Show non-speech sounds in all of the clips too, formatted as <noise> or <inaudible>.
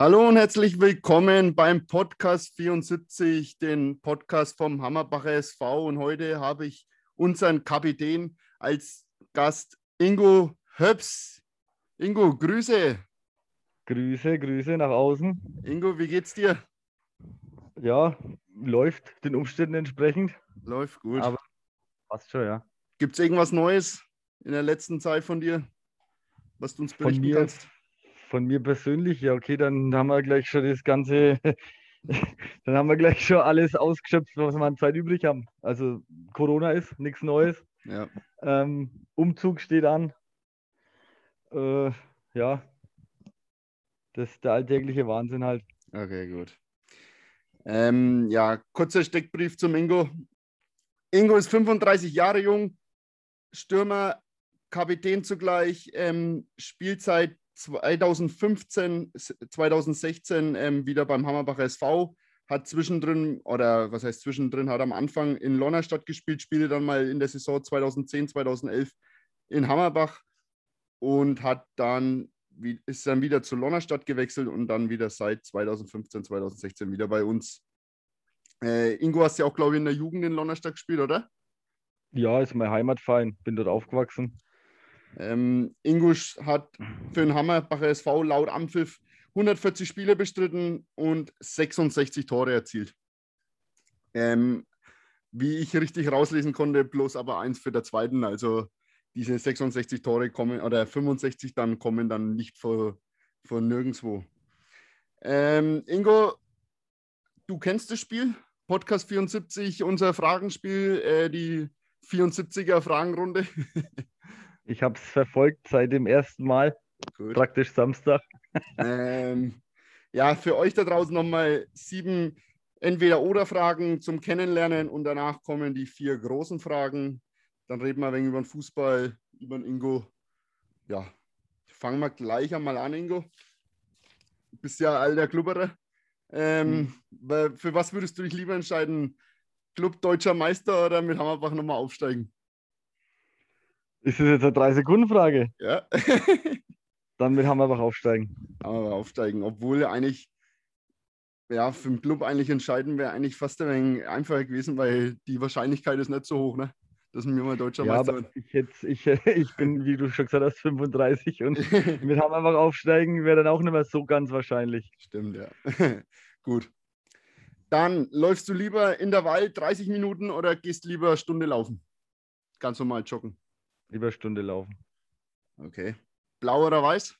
Hallo und herzlich willkommen beim Podcast 74, den Podcast vom Hammerbacher SV. Und heute habe ich unseren Kapitän als Gast Ingo Höps. Ingo, Grüße. Grüße, Grüße nach außen. Ingo, wie geht's dir? Ja, läuft den Umständen entsprechend. Läuft gut. Aber passt schon, ja. Gibt es irgendwas Neues in der letzten Zeit von dir, was du uns berichten kannst? Von mir persönlich, ja, okay, dann haben wir gleich schon das Ganze, <laughs> dann haben wir gleich schon alles ausgeschöpft, was wir an Zeit übrig haben. Also Corona ist nichts Neues. Ja. Ähm, Umzug steht an. Äh, ja, das ist der alltägliche Wahnsinn halt. Okay, gut. Ähm, ja, kurzer Steckbrief zum Ingo. Ingo ist 35 Jahre jung, Stürmer, Kapitän zugleich, ähm, Spielzeit 2015, 2016 ähm, wieder beim Hammerbacher SV, hat zwischendrin, oder was heißt zwischendrin, hat am Anfang in Lonnerstadt gespielt, spielte dann mal in der Saison 2010, 2011 in Hammerbach und hat dann ist dann wieder zu Lonnerstadt gewechselt und dann wieder seit 2015, 2016 wieder bei uns. Äh, Ingo hast ja auch, glaube ich, in der Jugend in Lonnerstadt gespielt, oder? Ja, ist mein Heimatverein, bin dort aufgewachsen. Ähm, Ingo hat für den Hammerbacher SV laut Ampfiff 140 Spiele bestritten und 66 Tore erzielt. Ähm, wie ich richtig rauslesen konnte, bloß aber eins für der zweiten. Also diese 66 Tore kommen oder 65 dann kommen dann nicht von, von nirgendwo. Ähm, Ingo, du kennst das Spiel? Podcast 74, unser Fragenspiel, äh, die 74er Fragenrunde. <laughs> ich habe es verfolgt seit dem ersten Mal, Gut. praktisch Samstag. <laughs> ähm, ja, für euch da draußen nochmal sieben Entweder-Oder-Fragen zum Kennenlernen und danach kommen die vier großen Fragen. Dann reden wir ein wenig über den Fußball, über den Ingo. Ja, fangen wir gleich einmal an, Ingo. Du bist ja alter Klubberer. Ähm, mhm. Für was würdest du dich lieber entscheiden? Club deutscher Meister oder mit Hammerbach nochmal aufsteigen? Ist das jetzt eine 3-Sekunden-Frage? Ja. <laughs> Dann mit Hammerbach aufsteigen. Hammerbach aufsteigen, obwohl eigentlich, ja, für den Club eigentlich entscheiden wäre eigentlich fast ein wenig einfacher gewesen, weil die Wahrscheinlichkeit ist nicht so hoch, ne? dass wir mal deutscher ja, Meister werden. Ich, jetzt, ich, <laughs> ich bin, wie du schon gesagt hast, 35 und <laughs> mit Hammerbach aufsteigen wäre dann auch nicht mehr so ganz wahrscheinlich. Stimmt, ja. Gut. Dann läufst du lieber in der Wald 30 Minuten oder gehst lieber Stunde laufen? Ganz normal joggen. Lieber Stunde laufen. Okay. Blau oder weiß?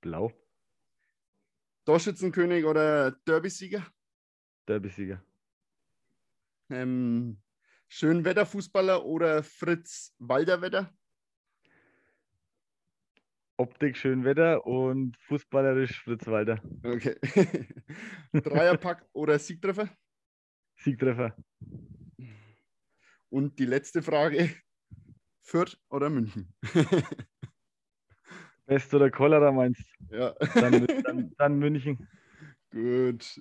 Blau. Torschützenkönig oder Derby-Sieger? Derby-Sieger. Ähm, Schönwetterfußballer oder Fritz Walderwetter? Optik Schönwetter und fußballerisch Fritz Walder. Okay. <laughs> Dreierpack oder Siegtreffer? Siegtreffer. Und die letzte Frage: Fürth oder München? <laughs> Pest oder Cholera meinst du? Ja. Dann, dann, dann München. Gut.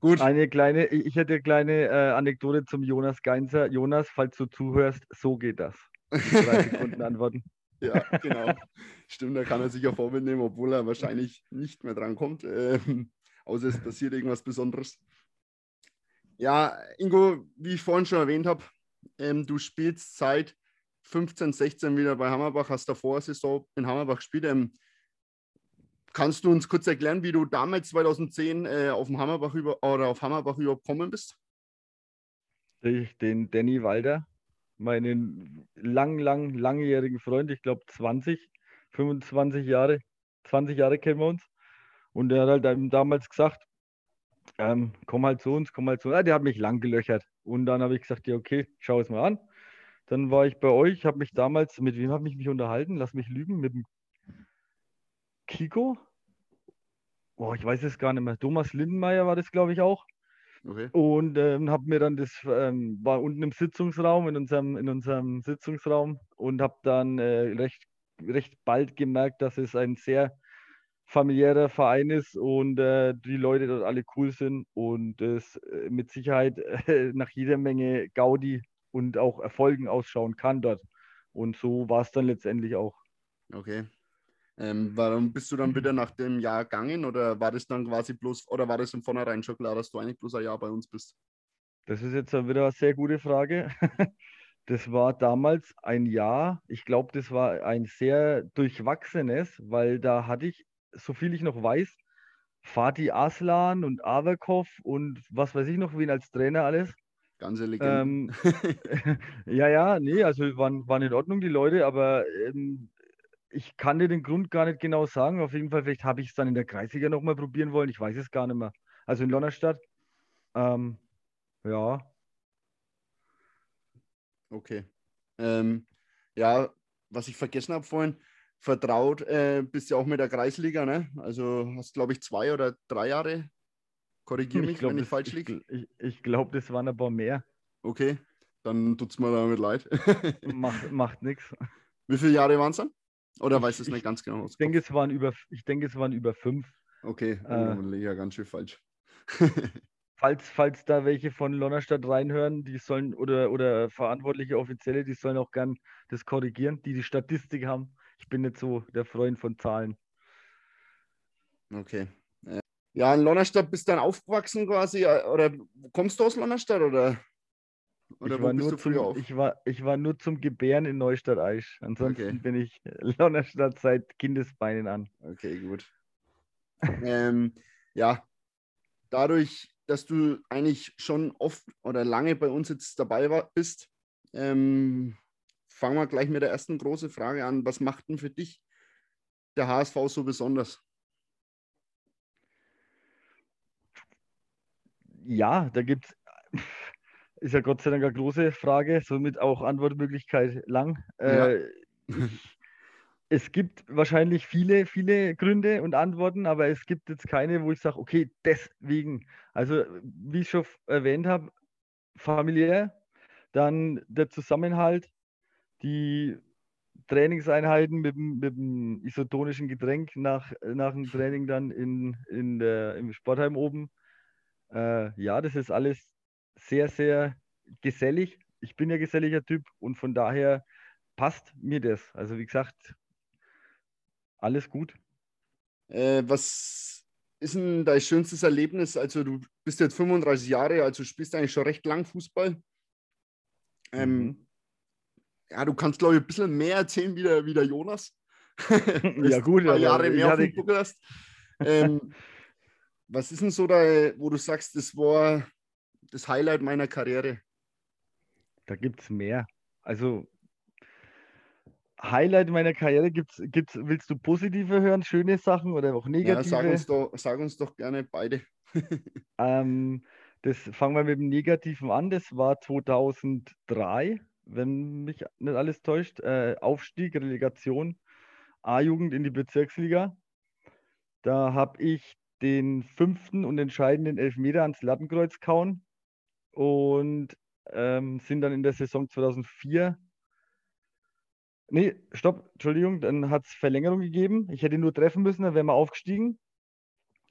Gut. Eine kleine, ich hätte eine kleine äh, Anekdote zum Jonas Geinzer. Jonas, falls du zuhörst, so geht das. Drei <laughs> Sekunden antworten. Ja, genau. Stimmt, da kann er sich ja Vorbild nehmen, obwohl er wahrscheinlich nicht mehr drankommt. Ähm, außer es passiert irgendwas Besonderes. Ja, Ingo, wie ich vorhin schon erwähnt habe, ähm, du spielst seit 15, 16 wieder bei Hammerbach, hast davor Saison in Hammerbach gespielt. Ähm, Kannst du uns kurz erklären, wie du damals 2010 äh, auf dem Hammerbach über, oder auf Hammerbach überhaupt gekommen bist? Durch den Danny Walder, meinen lang, lang, langjährigen Freund, ich glaube 20, 25 Jahre, 20 Jahre kennen wir uns. Und der hat halt damals gesagt, ähm, komm halt zu uns, komm halt zu uns. Ah, der hat mich lang gelöchert. Und dann habe ich gesagt, ja, okay, schau es mal an. Dann war ich bei euch, habe mich damals, mit wem habe ich mich unterhalten? Lass mich lügen, mit dem Kiko. Oh, ich weiß es gar nicht mehr. Thomas Lindenmeier war das, glaube ich, auch. Okay. Und ähm, habe mir dann das, ähm, war unten im Sitzungsraum, in unserem, in unserem Sitzungsraum und habe dann äh, recht, recht bald gemerkt, dass es ein sehr familiärer Verein ist und äh, die Leute dort alle cool sind und es äh, mit Sicherheit äh, <laughs> nach jeder Menge Gaudi und auch Erfolgen ausschauen kann dort. Und so war es dann letztendlich auch. Okay. Ähm, warum bist du dann wieder nach dem Jahr gegangen oder war das dann quasi bloß, oder war das von vornherein schon klar, dass du eigentlich bloß ein Jahr bei uns bist? Das ist jetzt wieder eine sehr gute Frage. <laughs> Das war damals ein Jahr, ich glaube, das war ein sehr durchwachsenes, weil da hatte ich, so viel ich noch weiß, Fatih Aslan und Avakov und was weiß ich noch, wen als Trainer alles. Ganze Legende. Ähm, <laughs> <laughs> ja, ja, nee, also waren, waren in Ordnung die Leute, aber ähm, ich kann dir den Grund gar nicht genau sagen. Auf jeden Fall, vielleicht habe ich es dann in der Kreisliga nochmal probieren wollen. Ich weiß es gar nicht mehr. Also in Lonnerstadt. Ähm, ja. Okay. Ähm, ja, was ich vergessen habe vorhin, vertraut äh, bist ja auch mit der Kreisliga, ne? Also hast, glaube ich, zwei oder drei Jahre. Korrigiere mich, glaub, wenn ich das, falsch liege. Ich, ich, ich glaube, das waren ein paar mehr. Okay, dann tut es mir damit leid. <laughs> macht macht nichts. Wie viele Jahre waren es dann? Oder Ich- weißt du es ich nicht ganz genau? Ich denke, es waren über, ich denke, es waren über fünf. Okay, oh, äh, ich ja ganz schön falsch. <laughs> Falls, falls da welche von Lonnerstadt reinhören, die sollen, oder, oder verantwortliche Offizielle, die sollen auch gern das korrigieren, die die Statistik haben. Ich bin nicht so der Freund von Zahlen. okay. Ja, in Lonnerstadt bist du dann aufgewachsen quasi, äh, oder kommst du aus Lonnerstadt oder, oder ich, wo war bist nur du zum, früher auf? ich, war, ich war nur zum Gebären in Neustadt-Aisch. Ansonsten Okay. bin ich <laughs> Lonnerstadt seit Kindesbeinen an. Okay, gut. ähm, ja, dadurch, dass du eigentlich schon oft oder lange bei uns jetzt dabei war, bist, ähm, fangen wir gleich mit der ersten großen Frage an. Was macht denn für dich der HSV so besonders? Ja, da gibt es, <laughs> ist ja Gott sei Dank eine große Frage, somit auch Antwortmöglichkeit lang. Ja. Äh, <laughs> es gibt wahrscheinlich viele, viele Gründe und Antworten, aber es gibt jetzt keine, wo ich sage, okay, deswegen. Also, wie ich schon erwähnt habe, familiär, dann der Zusammenhalt, die Trainingseinheiten mit, dem- mit dem isotonischen Getränk nach, nach dem Training dann in, in der, im Sportheim oben. Äh, ja, das ist alles sehr, sehr gesellig. Ich bin ja geselliger Typ und von daher passt mir das. Also wie gesagt, alles gut. Äh, was ist denn dein schönstes Erlebnis? Also du bist jetzt 35 Jahre, also spielst eigentlich schon recht lang Fußball. Ähm, Mhm. Ja, du kannst, glaube ich, ein bisschen mehr erzählen wie der, wie der Jonas. <laughs> Ja, gut, aber Jahre mehr auf dem Buckel hast. Ähm, <laughs> was ist denn so da, wo du sagst, das war das Highlight meiner Karriere? Da gibt es mehr. Also Highlight meiner Karriere gibt's, gibt's, willst du positive hören, schöne Sachen oder auch Ja, negative? sag uns, doch, sag uns doch gerne beide. <laughs> Ähm, das fangen wir mit dem Negativen an. Das war 2003, wenn mich nicht alles täuscht. Äh, Aufstieg, Relegation, A-Jugend in die Bezirksliga. Da habe ich den fünften und entscheidenden Elfmeter ans Lattenkreuz kauen und ähm, sind dann in der Saison 2004. Nee, stopp, Entschuldigung, dann hat es Verlängerung gegeben. Ich hätte nur treffen müssen, dann wären wir aufgestiegen.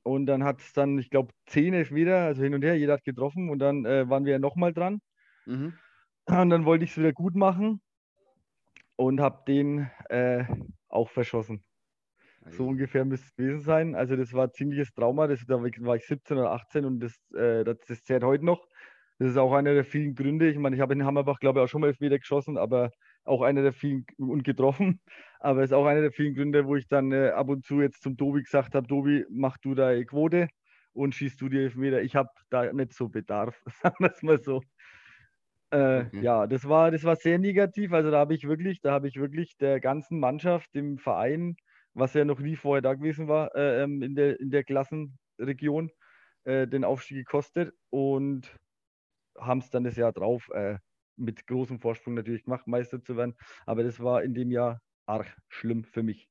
Und dann hat es dann, ich glaube, 10 Elfmeter, also hin und her, jeder hat getroffen und dann äh, waren wir ja nochmal dran. Mhm. Und dann wollte ich es wieder gut machen und habe den äh, auch verschossen. So ungefähr müsste es gewesen sein. Also das war ein ziemliches Trauma. Das, da war ich 17 oder 18 und das, äh, das, das zählt heute noch. Das ist auch einer der vielen Gründe. Ich meine, ich habe in Hammerbach, glaube ich, auch schon mal Elfmeter geschossen, aber auch einer der vielen <laughs> und getroffen. Aber es ist auch einer der vielen Gründe, wo ich dann äh, ab und zu jetzt zum Tobi gesagt habe, Tobi, mach du deine Quote und schießt du die Elfmeter. Ich habe da nicht so Bedarf, <laughs> sagen wir es mal so. Äh, Okay. Ja, das war, das war sehr negativ. Also da habe ich wirklich, da habe ich wirklich der ganzen Mannschaft, dem Verein, was ja noch nie vorher da gewesen war, äh, ähm, in der, in der Klassenregion, äh, den Aufstieg gekostet und haben es dann das Jahr drauf äh, mit großem Vorsprung natürlich gemacht, Meister zu werden. Aber das war in dem Jahr arg schlimm für mich.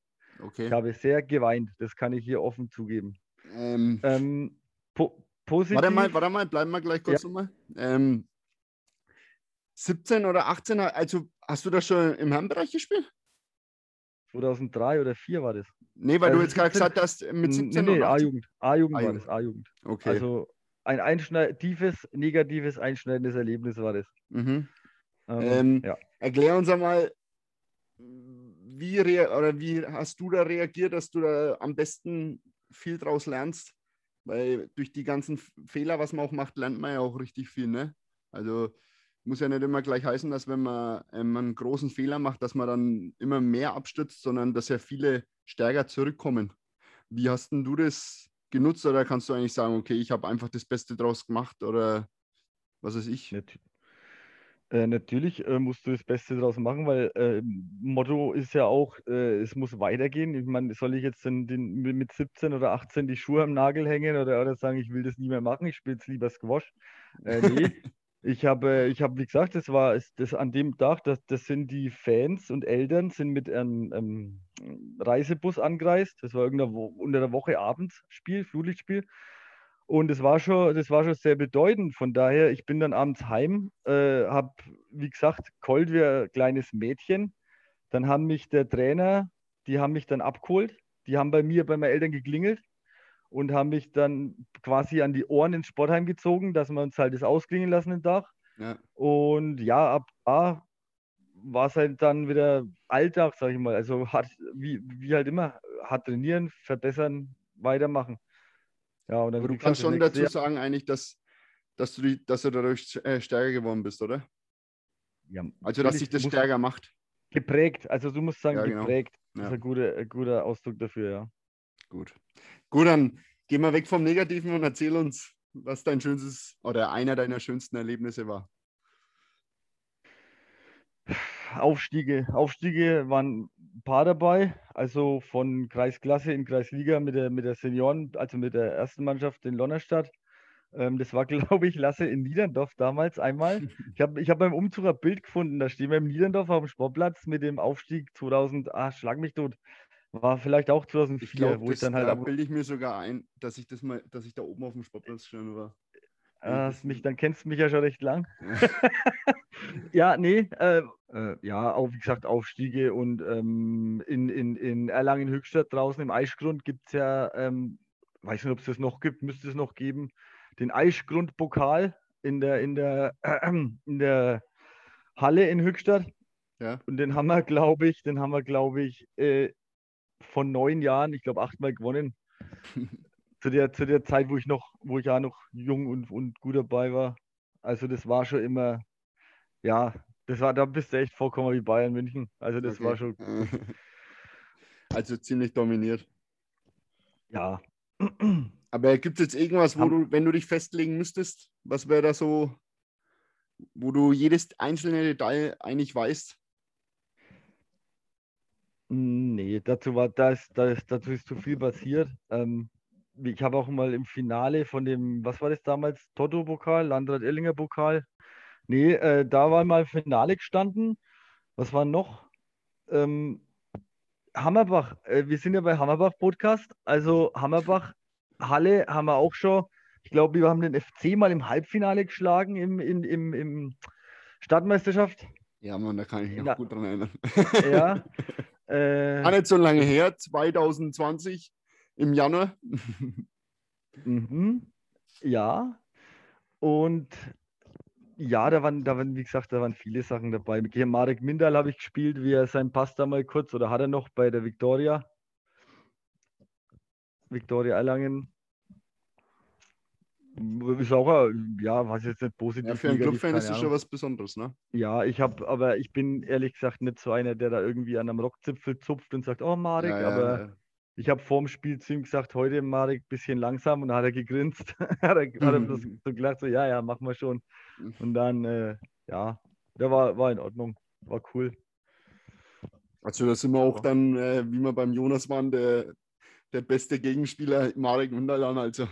Ich Okay. habe sehr geweint, das kann ich hier offen zugeben. Ähm, Ähm, po positiv. warte mal, warte mal, bleiben wir gleich kurz nochmal. Ähm, 17 oder 18, also hast du da schon im Herrenbereich gespielt? 2003 oder 2004 war das. Nee, weil du Also jetzt gerade 17 gesagt hast, mit N- 17 nee, nee, oder 18. A-Jugend. A-Jugend war das, A-Jugend. Okay. Also ein einschneid tiefes, negatives, einschneidendes Erlebnis war das. mhm. Ähm, Ähm, ja. Erklär uns einmal, wie, oder wie hast du da reagiert, dass du da am besten viel draus lernst? Weil durch die ganzen Fehler, was man auch macht, lernt man ja auch richtig viel. Ne? Also muss ja nicht immer gleich heißen, dass wenn man ähm, einen großen Fehler macht, dass man dann immer mehr abstützt, sondern dass ja viele stärker zurückkommen. Wie hast denn du das genutzt oder kannst du eigentlich sagen, okay, ich habe einfach das Beste draus gemacht oder was weiß ich? Nat äh, natürlich äh, musst du das Beste draus machen, weil äh, Motto ist ja auch, äh, es muss weitergehen. Ich meine, soll ich jetzt den, den, mit 17 oder 18 die Schuhe am Nagel hängen oder, oder sagen, ich will das nie mehr machen, ich spiele jetzt lieber Squash? Äh, nee, <laughs> Ich habe, ich habe, wie gesagt, das war das an dem Tag, das, das sind die Fans und Eltern sind mit einem, einem Reisebus angereist. Das war irgendein unter der Woche Abendspiel, Flutlichtspiel. Und das war schon, das war schon sehr bedeutend. Von daher, ich bin dann abends heim, äh, habe, wie gesagt, Colt wie ein kleines Mädchen. Dann haben mich der Trainer, die haben mich dann abgeholt. Die haben bei mir, bei meinen Eltern geklingelt und haben mich dann quasi an die Ohren ins Sportheim gezogen, dass wir uns halt das ausklingen lassen den Tag. Ja. Und ja, ab da war es halt dann wieder Alltag, sag ich mal. Also hat, wie, wie halt immer, hat trainieren, verbessern, weitermachen. Ja, und dann, Aber du kannst schon dazu Jahr, sagen, eigentlich, dass, dass, du, die, dass du dadurch äh, stärker geworden bist, oder? Ja, also, dass sich das stärker macht. Geprägt, also du musst sagen, ja, genau. geprägt. Ja. Das ist ein guter, ein guter Ausdruck dafür, ja. Gut. Gut, dann gehen wir weg vom Negativen und erzähl uns, was dein schönstes oder einer deiner schönsten Erlebnisse war. Aufstiege. Aufstiege waren ein paar dabei, also von Kreisklasse in Kreisliga mit der, mit der Senioren, also mit der ersten Mannschaft in Lonnerstadt. Ähm, das war, <laughs> glaube ich, Lasse in Niederndorf damals einmal. <laughs> Ich habe ich hab beim Umzug ein Bild gefunden, da stehen wir im Niederndorf auf dem Sportplatz mit dem Aufstieg 2000, ah, schlag mich tot, war vielleicht auch 2004, ich glaub, wo ich dann halt. Da bilde ich mir sogar ein, dass ich das mal, dass ich da oben auf dem Sportplatz schon war. Äh, mich, dann kennst du mich ja schon recht lang. ja, <laughs> nee, äh, äh, ja, auch wie gesagt, Aufstiege und ähm, in, in, in Erlangen-Höchstadt draußen im Eichgrund gibt es ja, ähm, weiß nicht, ob es das noch gibt, müsste es noch geben, den Eichgrund-Pokal in der, in der, <clears throat> in der Halle in Höchstadt. Ja. Und den haben wir, glaube ich, den haben wir, glaube ich, äh, von neun Jahren, ich glaube, achtmal gewonnen. <laughs> zu, der, zu der Zeit, wo ich noch, wo ich ja noch jung und, und gut dabei war. Also das war schon immer, ja, das war, da bist du echt vollkommen wie Bayern München. Also das okay. war schon. <laughs> Also ziemlich dominiert. Ja. <clears throat> Aber gibt es jetzt irgendwas, wo du, wenn du dich festlegen müsstest, was wäre da so, wo du jedes einzelne Detail eigentlich weißt? Nee, dazu war das, das dazu ist zu viel passiert. Ähm, ich habe auch mal im Finale von dem, was war das damals? Toto-Pokal, Landrat Ellinger Pokal. Nee, äh, da war mal Finale gestanden. Was war noch? Ähm, Hammerbach. Äh, wir sind ja bei Hammerbach Podcast. Also Hammerbach, Halle haben wir auch schon. Ich glaube, wir haben den FC mal im Halbfinale geschlagen im, im, im, im Stadtmeisterschaft. Ja, man, da kann ich mich auch gut dran erinnern. Ja. <laughs> Äh, War nicht so lange her, 2020 im Januar. <laughs> mhm. Ja. Und ja, da waren, da waren, wie gesagt, da waren viele Sachen dabei. Mit Marek Mindal habe ich gespielt, wie er seinen Pass da mal kurz, oder hat er noch bei der Victoria? Victoria Erlangen ist auch, ja, was jetzt nicht positiv. Ja, für einen Clubfan ist das schon was Besonderes, ne? Ja, ich habe, aber ich bin ehrlich gesagt nicht so einer, der da irgendwie an einem Rockzipfel zupft und sagt, oh Marek, ja, ja, aber ja. ich habe vorm Spiel zu ihm gesagt, heute Marek, bisschen langsam und dann hat er gegrinst. <laughs> hat er, hat er <laughs> so gelacht, so, ja, ja, machen wir schon. Und dann, äh, ja, der war, war in Ordnung, war cool. Also da sind wir auch dann, äh, wie wir beim Jonas waren, der, der beste Gegenspieler Marek Wunderland. Also.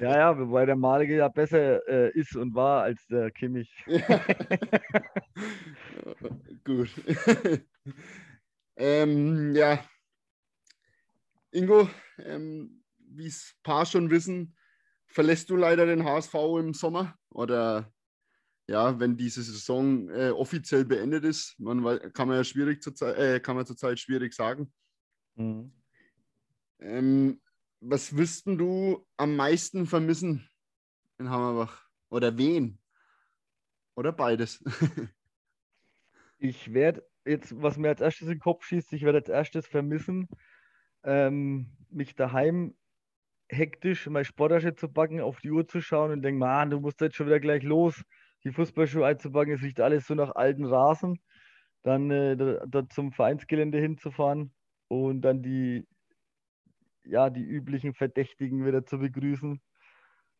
Ja, ja, wobei der Marek ja besser äh, ist und war als der Kimmich. Ja. <laughs> Gut. <laughs> ähm, ja. Ingo, ähm, wie es paar schon wissen, verlässt du leider den HSV im Sommer oder ja, wenn diese Saison äh, offiziell beendet ist, man, kann man ja schwierig zur Zeit, äh, kann man zurzeit schwierig sagen. Mhm. Ähm, was wüssten du am meisten vermissen in Hammerbach? Oder wen? Oder beides? <laughs> ich werde jetzt, was mir als erstes in den Kopf schießt, ich werde als erstes vermissen, ähm, mich daheim hektisch meine Sporttasche zu packen, auf die Uhr zu schauen und denken, man, du musst jetzt schon wieder gleich los, die Fußballschuhe einzupacken, es riecht alles so nach alten Rasen, dann äh, da, da zum Vereinsgelände hinzufahren und dann die, ja, die üblichen Verdächtigen wieder zu begrüßen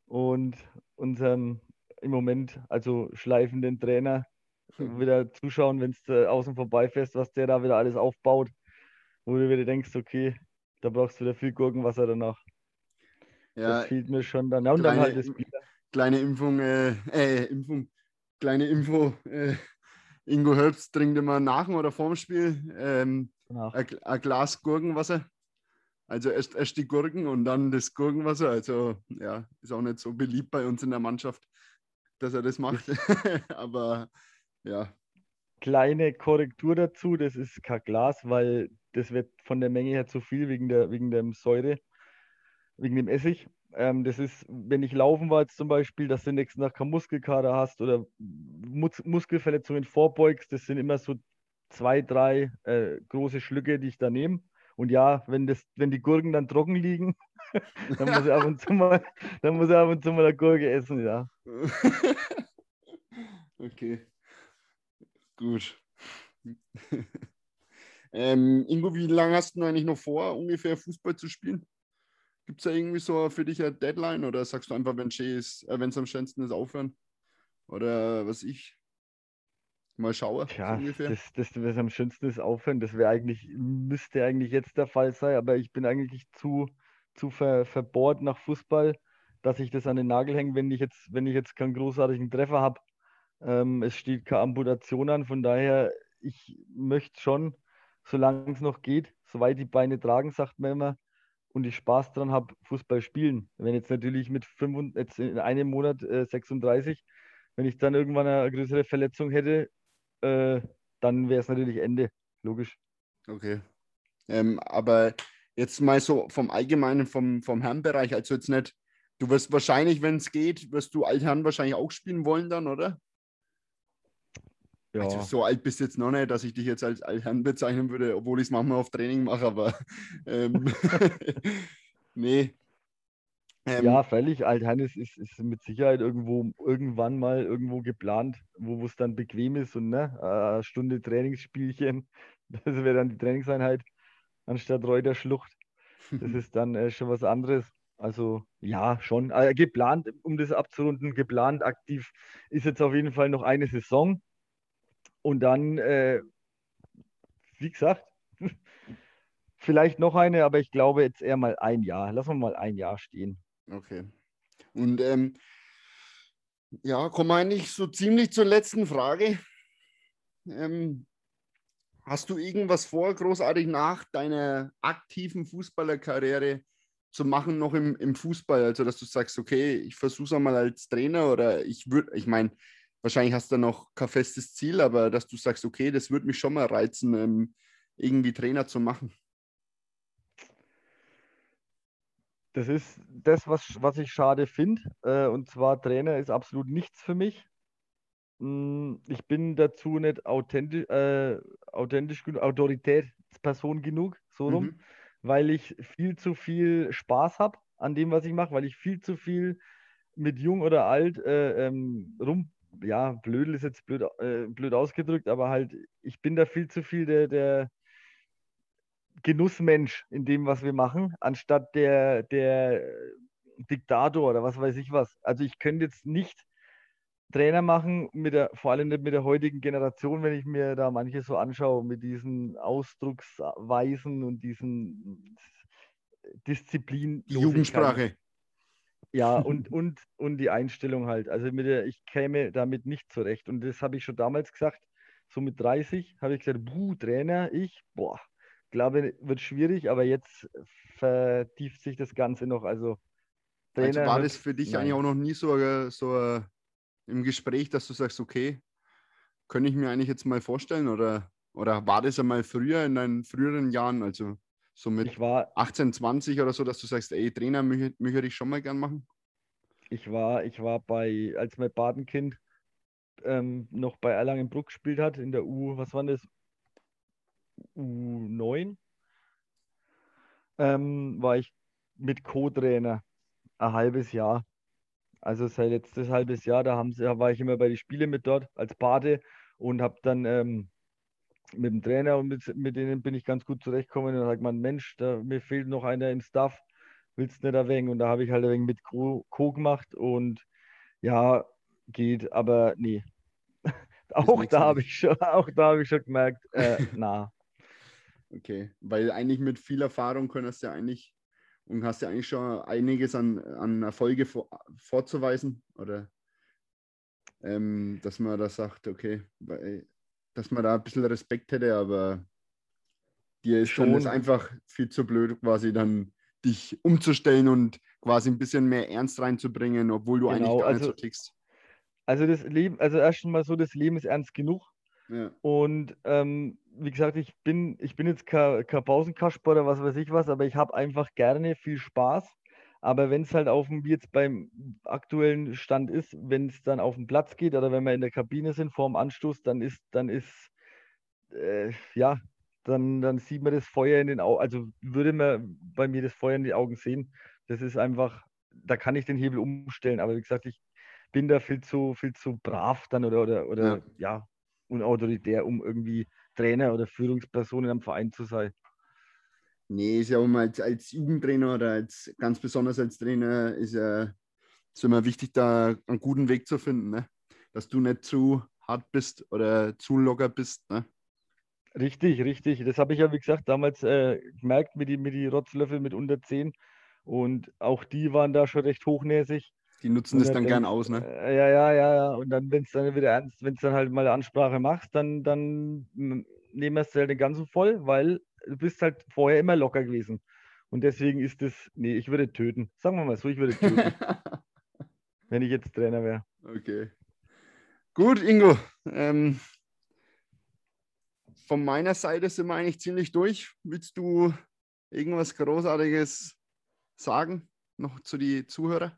und unseren im Moment, also schleifenden Trainer, hm. wieder zuschauen, wenn es äh, außen vorbeifährst, was der da wieder alles aufbaut, wo du wieder denkst, okay, da brauchst du wieder viel Gurkenwasser danach. Ja, das fehlt mir schon dann. Ja, und kleine, dann halt das Bier. Kleine Impfung, äh, äh, Impfung, kleine Info. Äh, Ingo Herbst trinkt immer nach oder vorm Spiel ähm, ein, ein, Glas Gurkenwasser. Also erst, erst die Gurken und dann das Gurkenwasser. Also ja, ist auch nicht so beliebt bei uns in der Mannschaft, dass er das macht. <laughs> <laughs> Aber ja. Kleine Korrektur dazu, das ist kein Glas, weil das wird von der Menge her zu viel wegen der, wegen der Säure wegen dem Essig. Ähm, das ist, wenn ich laufen war jetzt zum Beispiel, dass du nächsten Tag keinen Muskelkater hast oder Mus Muskelverletzungen vorbeugst, das sind immer so zwei, drei äh, große Schlücke, die ich da nehme. Und ja, wenn, das, wenn die Gurken dann trocken liegen, <laughs> dann muss ich ab und zu <laughs> mal, dann muss ich ab und zu mal eine Gurke essen, ja. <laughs> okay. Gut. ähm, Ingo, wie lange hast du eigentlich noch vor, ungefähr Fußball zu spielen? Gibt es da irgendwie so für dich eine Deadline oder sagst du einfach, wenn es äh, am schönsten ist, aufhören? Oder was ich mal schaue? Ja, ungefähr? das, das, was am schönsten ist, aufhören, das wäre eigentlich, müsste eigentlich jetzt der Fall sein, aber ich bin eigentlich zu, zu ver, verbohrt nach Fußball, dass ich das an den Nagel hänge, wenn ich jetzt, wenn ich jetzt keinen großartigen Treffer habe. Ähm, es steht keine Amputation an, von daher, ich möchte schon, solange es noch geht, soweit die Beine tragen, sagt man immer, und ich Spaß dran habe, Fußball spielen. Wenn jetzt natürlich mit 5, jetzt in einem Monat äh, 36, wenn ich dann irgendwann eine größere Verletzung hätte, äh, dann wäre es natürlich Ende, logisch. Okay. Ähm, aber jetzt mal so vom Allgemeinen, vom, vom Herrenbereich, also jetzt nicht, du wirst wahrscheinlich, wenn es geht, wirst du Altherren wahrscheinlich auch spielen wollen dann, oder? Ja. Also so alt bist du jetzt noch nicht, dass ich dich jetzt als Altherrn bezeichnen würde, obwohl ich es manchmal auf Training mache, aber ähm, <laughs> <laughs> nee. Ähm, ja, freilich, Altherrn ist, ist, mit Sicherheit irgendwo irgendwann mal irgendwo geplant, wo es dann bequem ist und ne, eine Stunde Trainingsspielchen, <laughs> das wäre dann die Trainingseinheit anstatt Reuterschlucht. Das <laughs> ist dann äh, schon was anderes. Also ja, schon. Äh, geplant, um das abzurunden, geplant aktiv ist jetzt auf jeden Fall noch eine Saison. Und dann, äh, wie gesagt, <laughs> vielleicht noch eine, aber ich glaube jetzt eher mal ein Jahr. Lassen wir mal ein Jahr stehen. Okay. Und ähm, ja, kommen wir eigentlich so ziemlich zur letzten Frage. Ähm, hast du irgendwas vor, großartig nach deiner aktiven Fußballerkarriere zu machen, noch im, im Fußball? Also, dass du sagst, okay, ich versuche es einmal als Trainer oder ich würde, ich meine, wahrscheinlich hast du noch kein festes Ziel, aber dass du sagst, okay, das würde mich schon mal reizen, ähm, irgendwie Trainer zu machen. Das ist das, was, was ich schade finde. Äh, und zwar Trainer ist absolut nichts für mich. Hm, ich bin dazu nicht authentisch, äh, authentisch genug, Autoritätsperson genug, so rum, mhm. weil ich viel zu viel Spaß habe an dem, was ich mache, weil ich viel zu viel mit jung oder alt äh, ähm, rum ja, blödel ist jetzt blöd, äh, blöd ausgedrückt, aber halt, ich bin da viel zu viel der, der Genussmensch in dem, was wir machen, anstatt der, der Diktator oder was weiß ich was. Also ich könnte jetzt nicht Trainer machen, mit der, vor allem nicht mit der heutigen Generation, wenn ich mir da manche so anschaue, mit diesen Ausdrucksweisen und diesen Disziplin. Die Jugendsprache. Ja, und, und, und die Einstellung halt. Also mit der, ich käme damit nicht zurecht. Und das habe ich schon damals gesagt. So mit 30 habe ich gesagt, buh, Trainer, ich, boah, glaube, wird schwierig, aber jetzt vertieft sich das Ganze noch. Also, Trainer also war das für dich nein. eigentlich auch noch nie so, so im Gespräch, dass du sagst, okay, könnte ich mir eigentlich jetzt mal vorstellen oder, oder war das einmal früher in deinen früheren Jahren? Also so mit ich war, 18, 20 oder so, dass du sagst, ey, Trainer möchte, möchte ich schon mal gern machen? Ich war, ich war bei, als mein Badenkind ähm, noch bei Erlangenbruck gespielt hat, in der U, was war das? U9 ähm, war ich mit Co-Trainer ein halbes Jahr. Also sein letztes halbes Jahr, da, haben sie, da war ich immer bei den Spielen mit dort als Pate und habe dann ähm, mit dem Trainer und mit, mit denen bin ich ganz gut zurechtgekommen. Und dann sagt man, Mensch, da, mir fehlt noch einer im Staff, willst du nicht wenig? Und da habe ich halt ein wenig mit Co, Co gemacht und ja, geht, aber nee. <laughs> auch da habe ich schon, auch da habe ich schon gemerkt, äh, na. Okay, weil eigentlich mit viel Erfahrung könntest du ja eigentlich und hast ja eigentlich schon einiges an, an Erfolge vor, vorzuweisen, oder? Ähm, dass man da sagt, okay, weil, dass man da ein bisschen Respekt hätte, aber dir ist schon das einfach viel zu blöd, quasi dann dich umzustellen und quasi ein bisschen mehr Ernst reinzubringen, obwohl du genau, eigentlich gar also, nicht so tickst. Also das Leben, also erst mal so, das Leben ist ernst genug. Ja. Und ähm, wie gesagt, ich bin, ich bin jetzt kein, kein Pausenkasper oder was weiß ich was, aber ich habe einfach gerne viel Spaß. Aber wenn es halt auf dem, wie jetzt beim aktuellen Stand ist, wenn es dann auf den Platz geht oder wenn wir in der Kabine sind vor dem Anstoß, dann ist, dann ist, äh, ja, dann, dann sieht man das Feuer in den Augen, also würde man bei mir das Feuer in die Augen sehen. Das ist einfach, da kann ich den Hebel umstellen. Aber wie gesagt, ich bin da viel zu, viel zu brav dann oder, oder, oder ja. ja unautoritär, um irgendwie Trainer oder Führungsperson in einem Verein zu sein. Nee, ist ja auch als, als Jugendtrainer oder als ganz besonders als Trainer ist ja ist immer wichtig, da einen guten Weg zu finden, ne? dass du nicht zu hart bist oder zu locker bist. Ne? Richtig, richtig. Das habe ich ja, wie gesagt, damals äh, gemerkt mit den mit die Rotzlöffel mit unter 10. Und auch die waren da schon recht hochnäsig. Die nutzen das dann, dann gern aus, ne? Äh, ja, ja, ja, ja. Und dann, wenn es dann wieder ernst, wenn es dann halt mal eine Ansprache machst, dann, dann nehmen wir es halt den ganzen voll, weil du bist halt vorher immer locker gewesen. Und deswegen ist es, nee, ich würde töten. Sagen wir mal so, ich würde töten. <laughs> wenn ich jetzt Trainer wäre. Okay. Gut, Ingo. Ähm, von meiner Seite sind wir eigentlich ziemlich durch. Willst du irgendwas Großartiges sagen, noch zu den Zuhörern?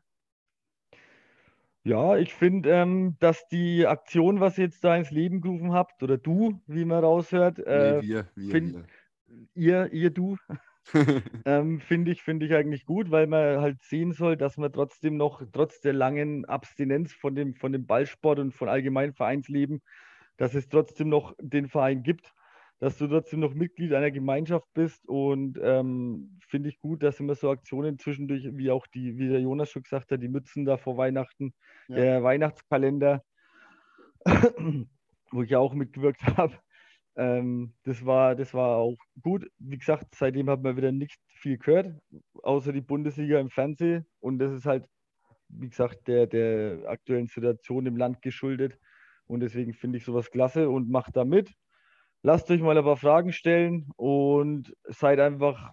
Ja, ich finde, ähm, dass die Aktion, was ihr jetzt da ins Leben gerufen habt, oder du, wie man raushört, äh, nee, wir, wir, find, wir. ihr, ihr, du, <laughs> ähm, finde ich, find ich eigentlich gut, weil man halt sehen soll, dass man trotzdem noch, trotz der langen Abstinenz von dem, von dem Ballsport und von allgemeinem Vereinsleben, dass es trotzdem noch den Verein gibt dass du trotzdem noch Mitglied einer Gemeinschaft bist und ähm, finde ich gut, dass immer so Aktionen zwischendurch, wie auch die, wie der Jonas schon gesagt hat, die Mützen da vor Weihnachten, ja. der Weihnachtskalender, <clears throat> wo ich ja auch mitgewirkt <laughs> habe. Ähm, das, war, das war auch gut. Wie gesagt, seitdem hat man wieder nicht viel gehört, außer die Bundesliga im Fernsehen. Und das ist halt, wie gesagt, der, der aktuellen Situation im Land geschuldet. Und deswegen finde ich sowas klasse und mache da mit. Lasst euch mal ein paar Fragen stellen und seid einfach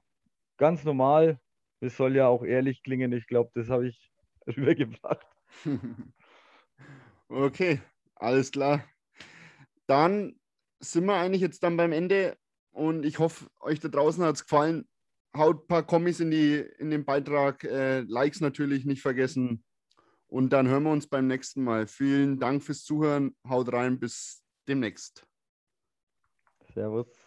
ganz normal. Es soll ja auch ehrlich klingen. Ich glaube, das habe ich <laughs> rübergebracht. <laughs> Okay, alles klar. Dann sind wir eigentlich jetzt dann beim Ende und ich hoffe, euch da draußen hat es gefallen. Haut ein paar Kommis in, die, in den Beitrag, äh, Likes natürlich nicht vergessen. Und dann hören wir uns beim nächsten Mal. Vielen Dank fürs Zuhören. Haut rein, bis demnächst. Servus.